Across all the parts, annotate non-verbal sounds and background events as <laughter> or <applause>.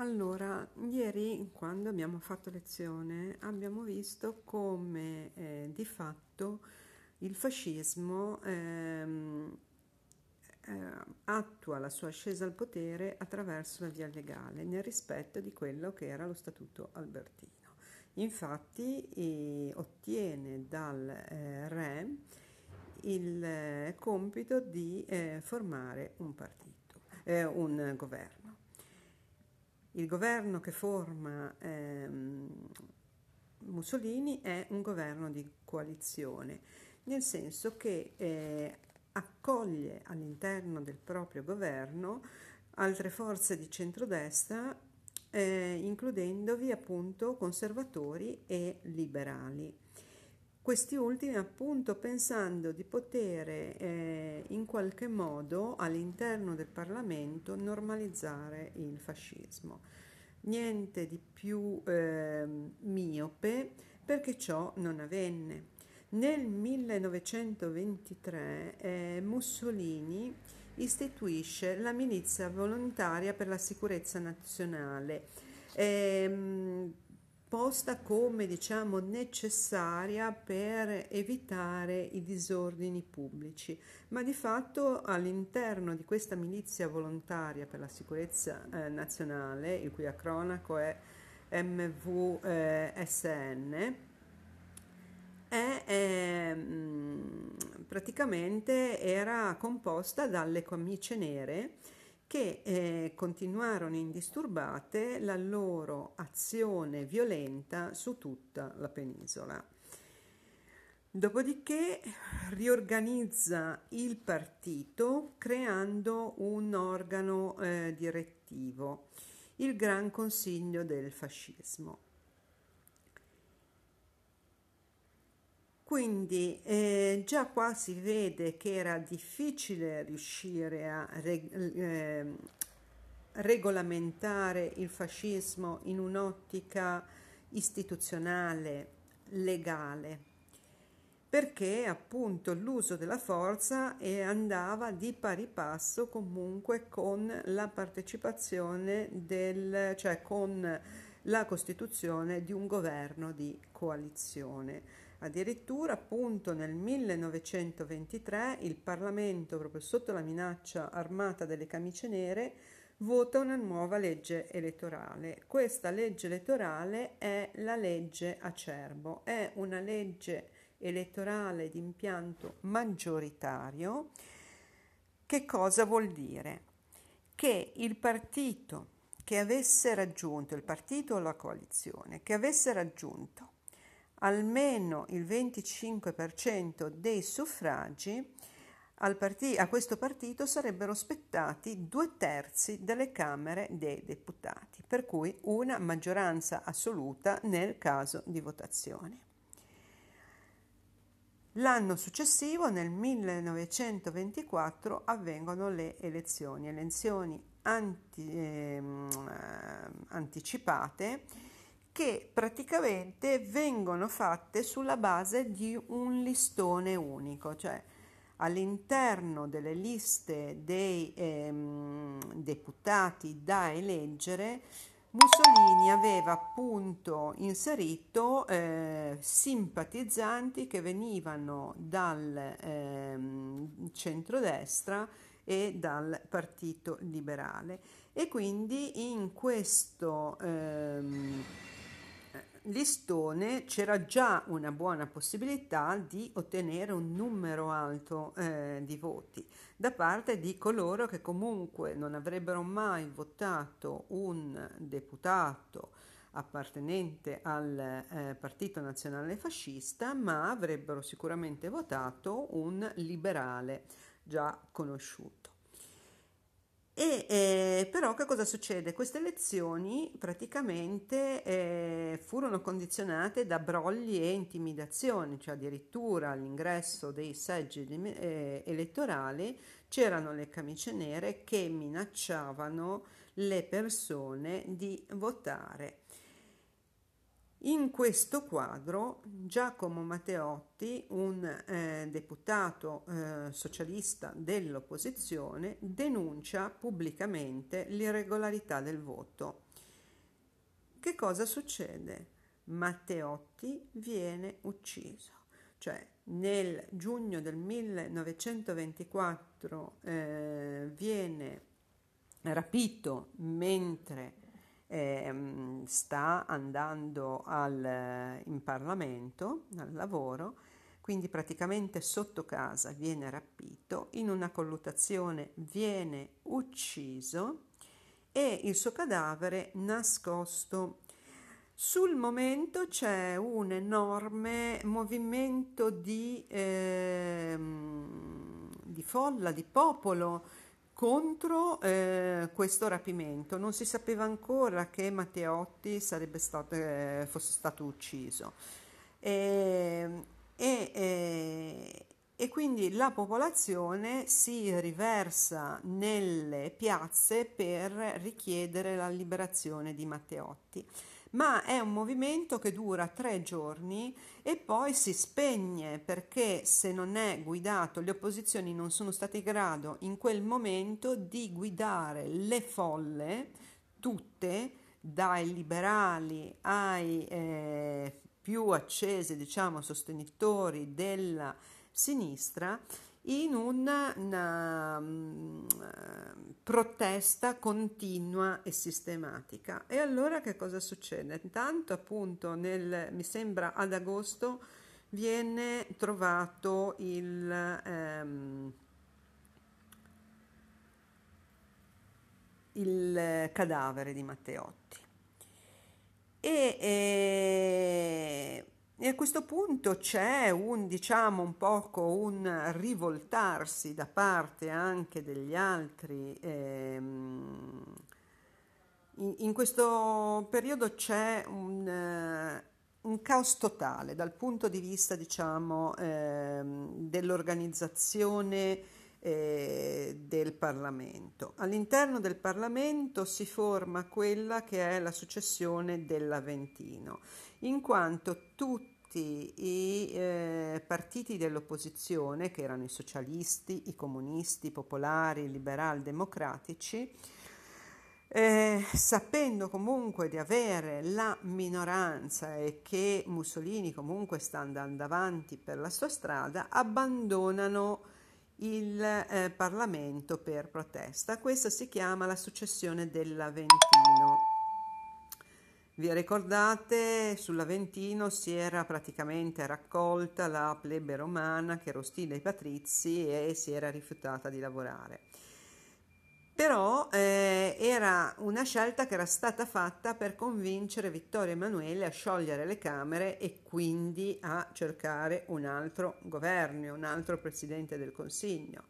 Allora, ieri quando abbiamo fatto lezione abbiamo visto come eh, di fatto il fascismo ehm, eh, attua la sua ascesa al potere attraverso la via legale, nel rispetto di quello che era lo Statuto albertino. Infatti eh, ottiene dal eh, re il eh, compito di eh, formare un partito, un governo. Il governo che forma ehm, Mussolini è un governo di coalizione, nel senso che eh, accoglie all'interno del proprio governo altre forze di centrodestra, eh, includendovi appunto conservatori e liberali. Questi ultimi appunto pensando di poter eh, in qualche modo all'interno del Parlamento normalizzare il fascismo. Niente di più eh, miope perché ciò non avvenne. Nel 1923 eh, Mussolini istituisce la milizia volontaria per la sicurezza nazionale. Ehm, posta come diciamo necessaria per evitare i disordini pubblici, ma di fatto all'interno di questa milizia volontaria per la sicurezza eh, nazionale, il cui acronaco è MVSN, è, è, praticamente era composta dalle camicie nere che eh, continuarono indisturbate la loro azione violenta su tutta la penisola. Dopodiché riorganizza il partito creando un organo eh, direttivo, il Gran Consiglio del Fascismo. Quindi eh, già qua si vede che era difficile riuscire a reg- eh, regolamentare il fascismo in un'ottica istituzionale, legale, perché appunto l'uso della forza andava di pari passo comunque con la partecipazione del, cioè con la costituzione di un governo di coalizione. Addirittura appunto nel 1923 il Parlamento, proprio sotto la minaccia armata delle camicie nere, vota una nuova legge elettorale. Questa legge elettorale è la legge Acerbo, è una legge elettorale di impianto maggioritario. Che cosa vuol dire? Che il partito che avesse raggiunto, il partito o la coalizione, che avesse raggiunto almeno il 25% dei suffragi part- a questo partito sarebbero spettati due terzi delle Camere dei deputati, per cui una maggioranza assoluta nel caso di votazione. L'anno successivo, nel 1924, avvengono le elezioni, elezioni anti, eh, anticipate che praticamente vengono fatte sulla base di un listone unico, cioè all'interno delle liste dei ehm, deputati da eleggere Mussolini aveva appunto inserito eh, simpatizzanti che venivano dal ehm, centrodestra e dal Partito Liberale. E quindi in questo ehm, listone c'era già una buona possibilità di ottenere un numero alto eh, di voti da parte di coloro che comunque non avrebbero mai votato un deputato appartenente al eh, Partito Nazionale Fascista, ma avrebbero sicuramente votato un liberale già conosciuto. E eh, però che cosa succede? Queste elezioni praticamente eh, furono condizionate da brogli e intimidazioni, cioè addirittura all'ingresso dei seggi eh, elettorali c'erano le camicie nere che minacciavano le persone di votare in questo quadro Giacomo Matteotti, un eh, deputato eh, socialista dell'opposizione, denuncia pubblicamente l'irregolarità del voto che cosa succede? Matteotti viene ucciso, cioè nel giugno del 1924 eh, viene rapito mentre eh, sta andando al, in Parlamento, al lavoro, quindi praticamente sotto casa viene rapito, in una colluttazione viene ucciso e il suo cadavere nascosto. Sul momento c'è un enorme movimento di, eh, di folla, di popolo contro eh, questo rapimento. Non si sapeva ancora che Matteotti stato, eh, fosse stato ucciso. E, e, e, e, quindi la popolazione si riversa nelle piazze per richiedere la liberazione di Matteotti ma è un movimento che dura tre giorni e poi si spegne perché se non è guidato, le opposizioni non sono state in grado in quel momento di guidare le folle, tutte, dai liberali ai eh, più accesi, diciamo, sostenitori della sinistra, in una, una um, protesta continua e sistematica. E allora che cosa succede? Intanto appunto nel, mi sembra ad agosto viene trovato il, ehm, il cadavere di Matteotti. E, e e a questo punto c'è un, diciamo, un poco un rivoltarsi da parte anche degli altri. Ehm, in, in, questo periodo c'è un, uh, un, caos totale dal punto di vista, diciamo, ehm, dell'organizzazione eh, del Parlamento. All'interno del Parlamento si forma quella che è la successione dell'Aventino in quanto tutti i eh, partiti dell'opposizione, che erano i socialisti, i comunisti, i popolari, i liberal democratici, eh, sapendo comunque di avere la minoranza e che Mussolini comunque sta andando avanti per la sua strada, abbandonano il eh, Parlamento per protesta. Questa si chiama la successione dell'Aventino. Vi ricordate, sull'Aventino si era praticamente raccolta la plebe romana che era ostile ai patrizi e si era rifiutata di lavorare. Però eh, era una scelta che era stata fatta per convincere Vittorio Emanuele a sciogliere le Camere e quindi a cercare un altro governo, un altro presidente del Consiglio.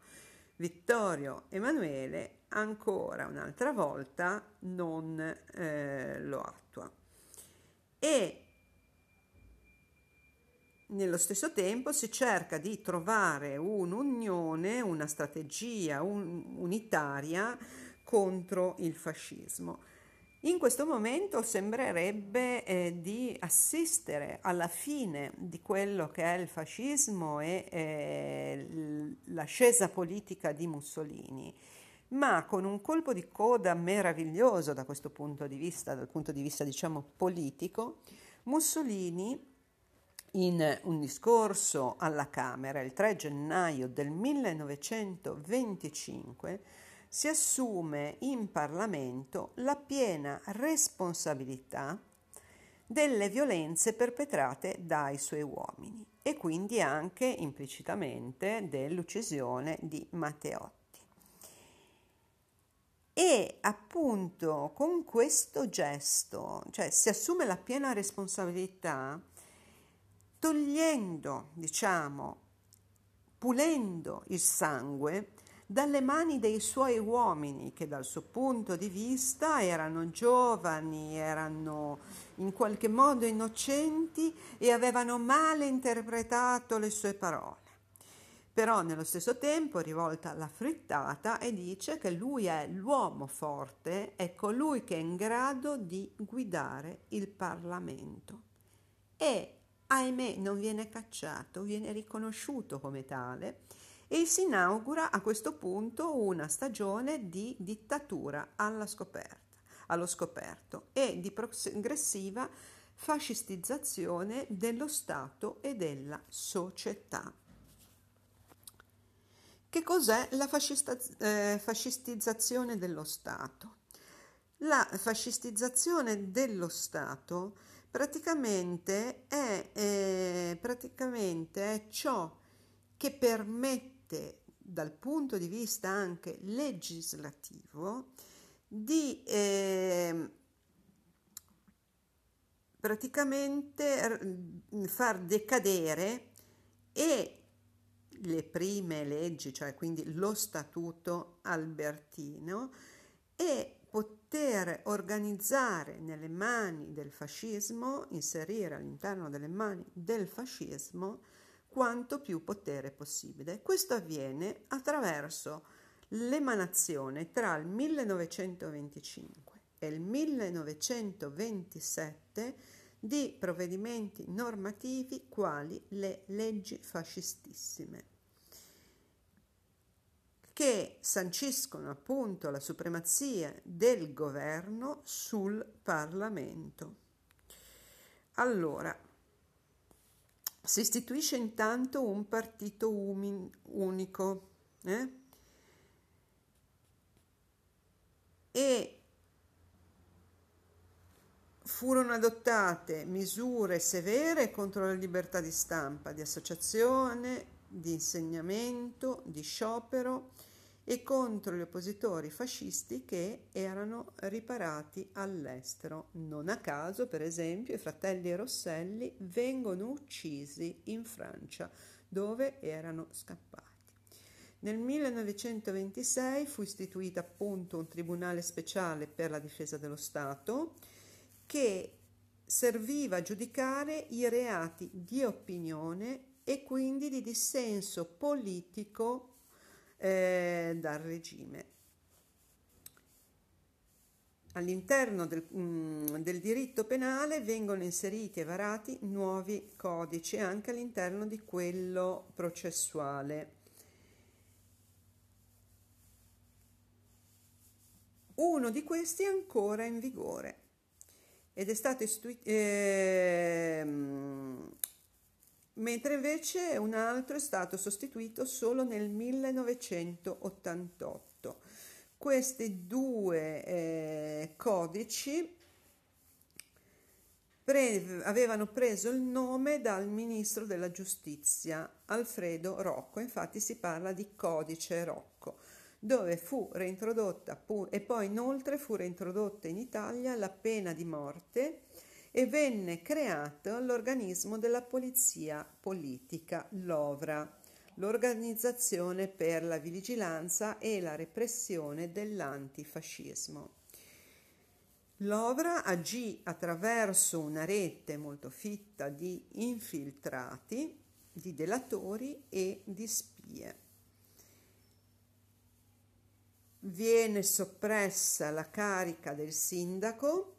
Vittorio Emanuele ancora un'altra volta non eh, lo attua e nello stesso tempo si cerca di trovare un'unione, una strategia un, unitaria contro il fascismo. In questo momento sembrerebbe eh, di assistere alla fine di quello che è il fascismo e eh, l'ascesa politica di Mussolini ma con un colpo di coda meraviglioso da questo punto di vista, dal punto di vista diciamo politico, Mussolini in un discorso alla Camera il 3 gennaio del 1925 si assume in Parlamento la piena responsabilità delle violenze perpetrate dai suoi uomini e quindi anche implicitamente dell'uccisione di Matteotti. E appunto con questo gesto, cioè si assume la piena responsabilità, togliendo, diciamo, pulendo il sangue dalle mani dei suoi uomini che dal suo punto di vista erano giovani, erano in qualche modo innocenti e avevano male interpretato le sue parole però nello stesso tempo rivolta la frittata e dice che lui è l'uomo forte, è colui che è in grado di guidare il Parlamento. E, ahimè, non viene cacciato, viene riconosciuto come tale e si inaugura a questo punto una stagione di dittatura alla scoperta. allo scoperto e di progressiva fascistizzazione dello Stato e della società. Che cos'è la eh, fascistizzazione dello Stato? La fascistizzazione dello Stato praticamente è, eh, praticamente è ciò che permette dal punto di vista anche legislativo di eh, praticamente far decadere e le prime leggi, cioè quindi lo statuto albertino, e poter organizzare nelle mani del fascismo, inserire all'interno delle mani del fascismo quanto più potere possibile. Questo avviene attraverso l'emanazione tra il 1925 e il 1927 di provvedimenti normativi quali le leggi fascistissime che sanciscono appunto la supremazia del governo sul Parlamento. Allora, si istituisce intanto un partito unico eh? e furono adottate misure severe contro la libertà di stampa, di associazione, di insegnamento, di sciopero e contro gli oppositori fascisti che erano riparati all'estero. Non a caso, per esempio, i fratelli Rosselli vengono uccisi in Francia, dove erano scappati. Nel 1926 fu istituito appunto un tribunale speciale per la difesa dello Stato che serviva a giudicare i reati di opinione e quindi di dissenso politico eh, dal regime. All'interno del, mm, del, diritto penale vengono inseriti e varati nuovi codici anche all'interno di quello processuale. Uno di questi è ancora in vigore ed è stato istituito, eh, mentre invece un altro è stato sostituito solo nel 1988. Questi due eh, codici pre- avevano preso il nome dal ministro della giustizia Alfredo Rocco, infatti si parla di codice Rocco, dove fu reintrodotta e poi inoltre fu reintrodotta in Italia la pena di morte e venne creato l'organismo della polizia politica, l'OVRA, l'Organizzazione per la vigilanza e la repressione dell'antifascismo. L'OVRA agì attraverso una rete molto fitta di infiltrati, di delatori e di spie. Viene soppressa la carica del sindaco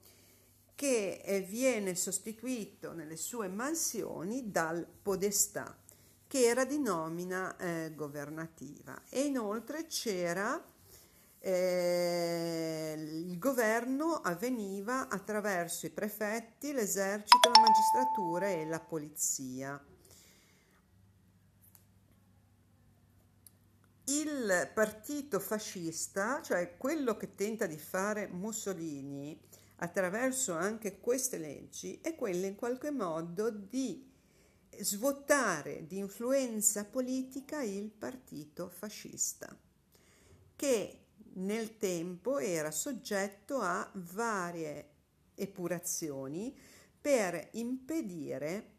che viene sostituito nelle sue mansioni dal podestà, che era di nomina eh, governativa. E inoltre c'era eh, il governo avveniva attraverso i prefetti, l'esercito, la magistratura e la polizia. Il partito fascista, cioè quello che tenta di fare Mussolini, attraverso anche queste leggi è quella in qualche modo di svuotare di influenza politica il partito fascista, che nel tempo era soggetto a varie epurazioni per impedire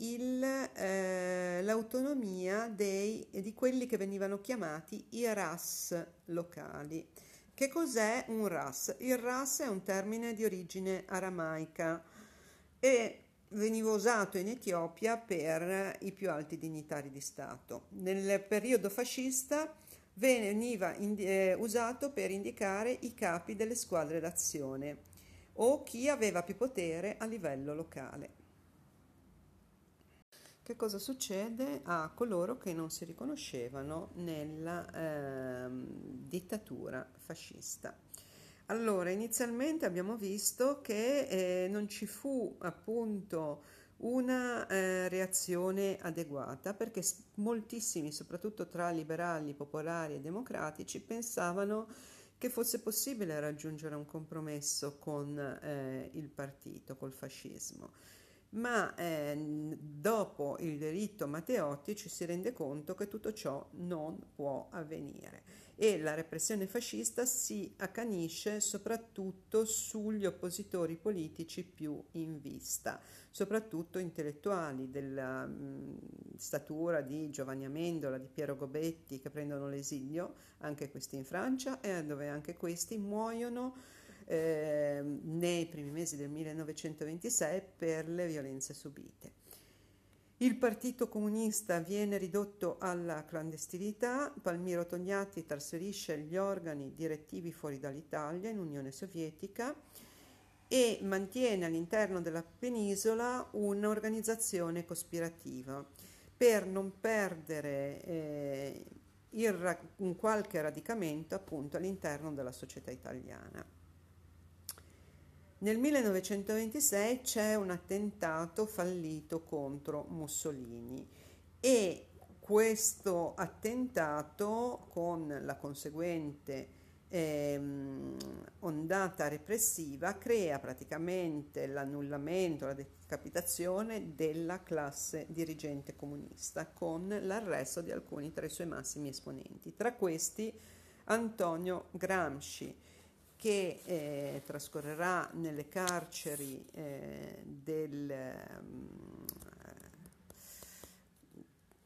il, eh, l'autonomia dei, di quelli che venivano chiamati i RAS locali. Che cos'è un RAS? Il RAS è un termine di origine aramaica e veniva usato in Etiopia per i più alti dignitari di Stato. Nel periodo fascista veniva indi- eh, usato per indicare i capi delle squadre d'azione o chi aveva più potere a livello locale che cosa succede a coloro che non si riconoscevano nella eh, dittatura fascista. Allora, inizialmente abbiamo visto che eh, non ci fu appunto una eh, reazione adeguata perché moltissimi, soprattutto tra liberali, popolari e democratici, pensavano che fosse possibile raggiungere un compromesso con eh, il partito, col fascismo. Ma eh, dopo il delitto Matteotti ci si rende conto che tutto ciò non può avvenire e la repressione fascista si accanisce soprattutto sugli oppositori politici più in vista, soprattutto intellettuali della mh, statura di Giovanni Amendola, di Piero Gobetti che prendono l'esilio, anche questi in Francia, e dove anche questi muoiono eh, nei primi mesi del 1926 per le violenze subite. Il Partito Comunista viene ridotto alla clandestinità, Palmiro Togliatti trasferisce gli organi direttivi fuori dall'Italia in Unione Sovietica e mantiene all'interno della penisola un'organizzazione cospirativa per non perdere eh, un qualche radicamento appunto all'interno della società italiana. Nel 1926 c'è un attentato fallito contro Mussolini e questo attentato con la conseguente ehm, ondata repressiva crea praticamente l'annullamento, la decapitazione della classe dirigente comunista con l'arresto di alcuni tra i suoi massimi esponenti, tra questi Antonio Gramsci che eh, trascorrerà nelle carceri eh, del, um,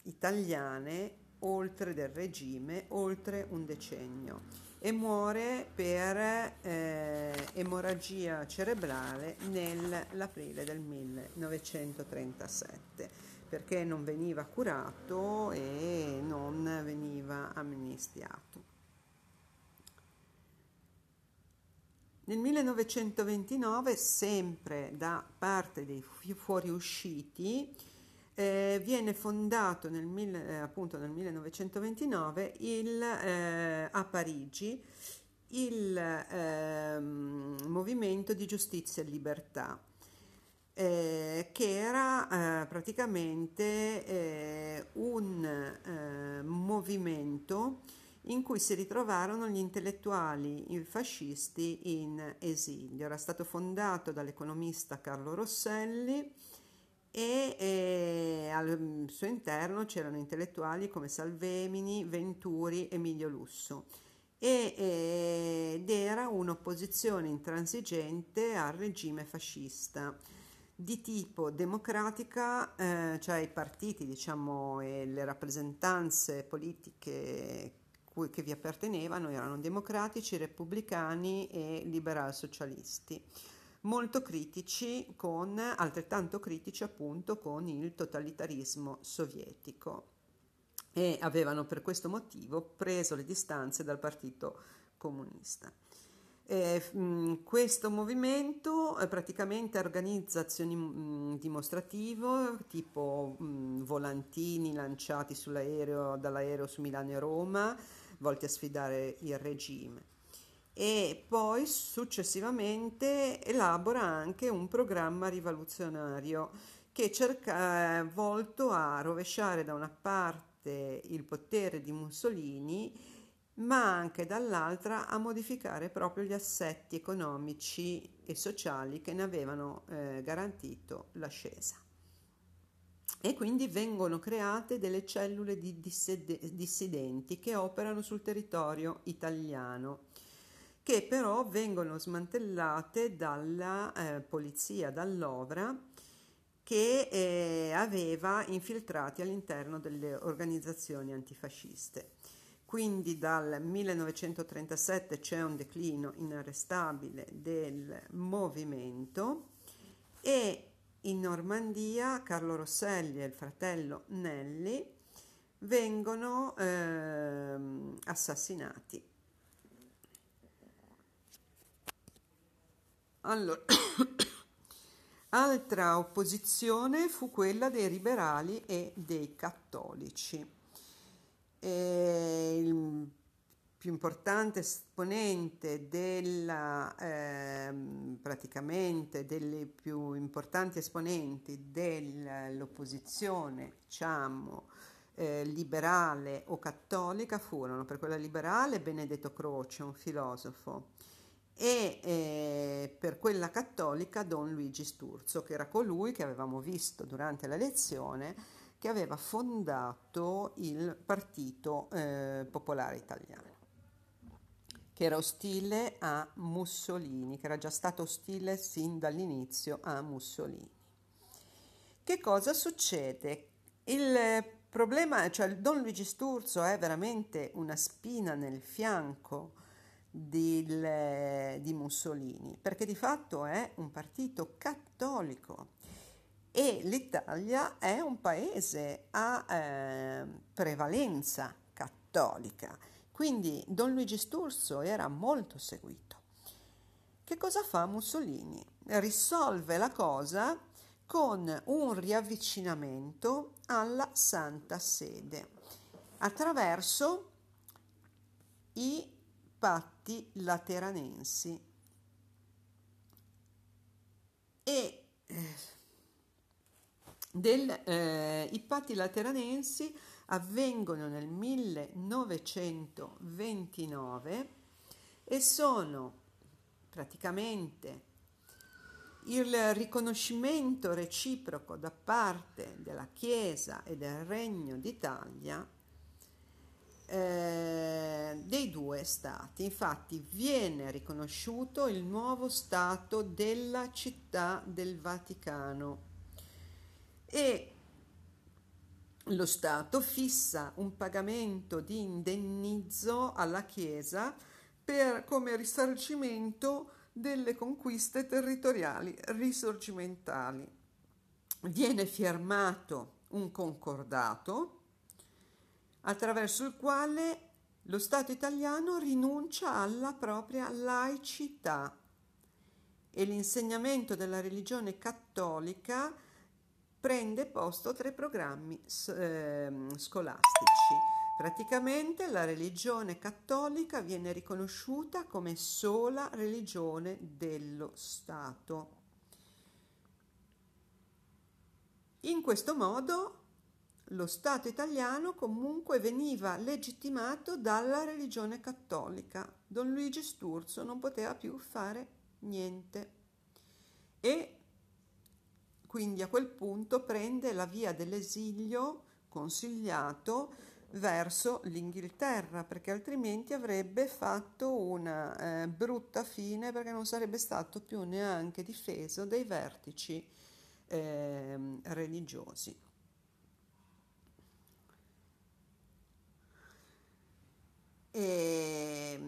italiane oltre del regime oltre un decennio e muore per eh, emorragia cerebrale nell'aprile del 1937 perché non veniva curato e non veniva amnistiato. Nel 1929, sempre da parte dei fuoriusciti, eh, viene fondato nel, eh, appunto nel 1929 il, eh, a Parigi il ehm, Movimento di Giustizia e Libertà, eh, che era eh, praticamente un movimento in cui si ritrovarono gli intellettuali fascisti in esilio. Era stato fondato dall'economista Carlo Rosselli e, e al suo interno c'erano intellettuali come Salvemini, Venturi, Emilio Lusso e, ed era un'opposizione intransigente al regime fascista di tipo democratica, eh, cioè i partiti diciamo, e le rappresentanze politiche che vi appartenevano erano democratici, repubblicani e liberal socialisti, molto critici con, altrettanto critici appunto con il totalitarismo sovietico e avevano per questo motivo preso le distanze dal partito comunista. Eh, mh, questo movimento eh, praticamente organizza azioni mh, dimostrative tipo mh, volantini lanciati sull'aereo, dall'aereo su Milano e Roma, volti a sfidare il regime. E poi successivamente elabora anche un programma rivoluzionario che cerca, eh, volto a rovesciare da una parte il potere di Mussolini, ma anche dall'altra a modificare proprio gli assetti economici e sociali che ne avevano eh, garantito l'ascesa e quindi vengono create delle cellule di dissidenti che operano sul territorio italiano che però vengono smantellate dalla eh, polizia, dall'Ovra, che eh, aveva infiltrati all'interno delle organizzazioni antifasciste. Quindi dal 1937 c'è un declino inarrestabile del movimento e in Normandia Carlo Rosselli e il fratello Nelli vengono eh, assassinati. Allora, <coughs> altra opposizione fu quella dei liberali e dei cattolici. E il più importante esponente della, eh, praticamente delle più importanti esponenti dell'opposizione, diciamo, eh, liberale o cattolica furono per quella liberale Benedetto Croce, un filosofo, e eh, per quella cattolica Don Luigi Sturzo, che era colui che avevamo visto durante la lezione che aveva fondato il Partito eh, Popolare Italiano che era ostile a Mussolini, che era già stato ostile sin dall'inizio a Mussolini. Che cosa succede? Il problema, cioè Don Luigi Sturzo è veramente una spina nel fianco di, di Mussolini, perché di fatto è un partito cattolico e l'Italia è un paese a eh, prevalenza cattolica quindi Don Luigi Sturzo era molto seguito. Che cosa fa Mussolini? Risolve la cosa con un riavvicinamento alla Santa Sede attraverso i patti lateranensi e eh, del, eh, i patti lateranensi avvengono nel 1929 e sono praticamente il riconoscimento reciproco da parte della Chiesa e del Regno d'Italia eh, dei due stati. Infatti viene riconosciuto il nuovo stato della città del Vaticano e lo Stato fissa un pagamento di indennizzo alla Chiesa per, come risarcimento delle conquiste territoriali risorgimentali. Viene firmato un concordato attraverso il quale lo Stato italiano rinuncia alla propria laicità e l'insegnamento della religione cattolica prende posto tra i programmi eh, scolastici. Praticamente la religione cattolica viene riconosciuta come sola religione dello Stato. In questo modo lo Stato italiano comunque veniva legittimato dalla religione cattolica. Don Luigi Sturzo non poteva più fare niente. E quindi a quel punto prende la via dell'esilio consigliato verso l'Inghilterra perché altrimenti avrebbe fatto una eh, brutta fine perché non sarebbe stato più neanche difeso dai vertici eh, religiosi. E,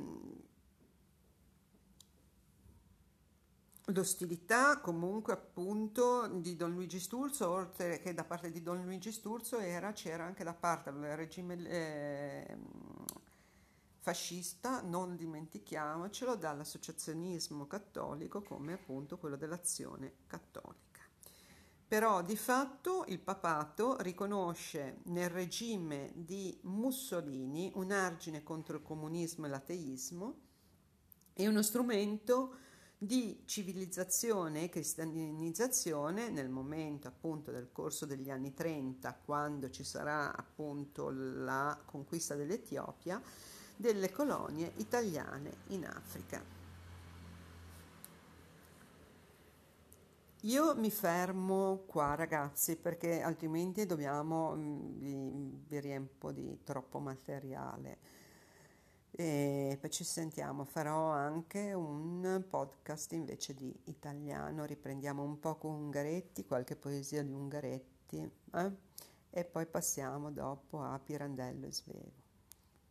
L'ostilità comunque appunto di Don Luigi Sturzo, oltre che da parte di Don Luigi Sturzo, era, c'era anche da parte del regime eh, fascista, non dimentichiamocelo, dall'associazionismo cattolico come appunto quello dell'azione cattolica. Però di fatto il papato riconosce nel regime di Mussolini un argine contro il comunismo e l'ateismo e uno strumento di civilizzazione e cristianizzazione nel momento appunto del corso degli anni 30 quando ci sarà appunto la conquista dell'Etiopia delle colonie italiane in Africa. Io mi fermo qua ragazzi perché altrimenti dobbiamo, mm, vi, vi riempo di troppo materiale e poi ci sentiamo, farò anche un podcast invece di italiano, riprendiamo un po' con Ungaretti, qualche poesia di Ungaretti eh? e poi passiamo dopo a Pirandello e Svevo.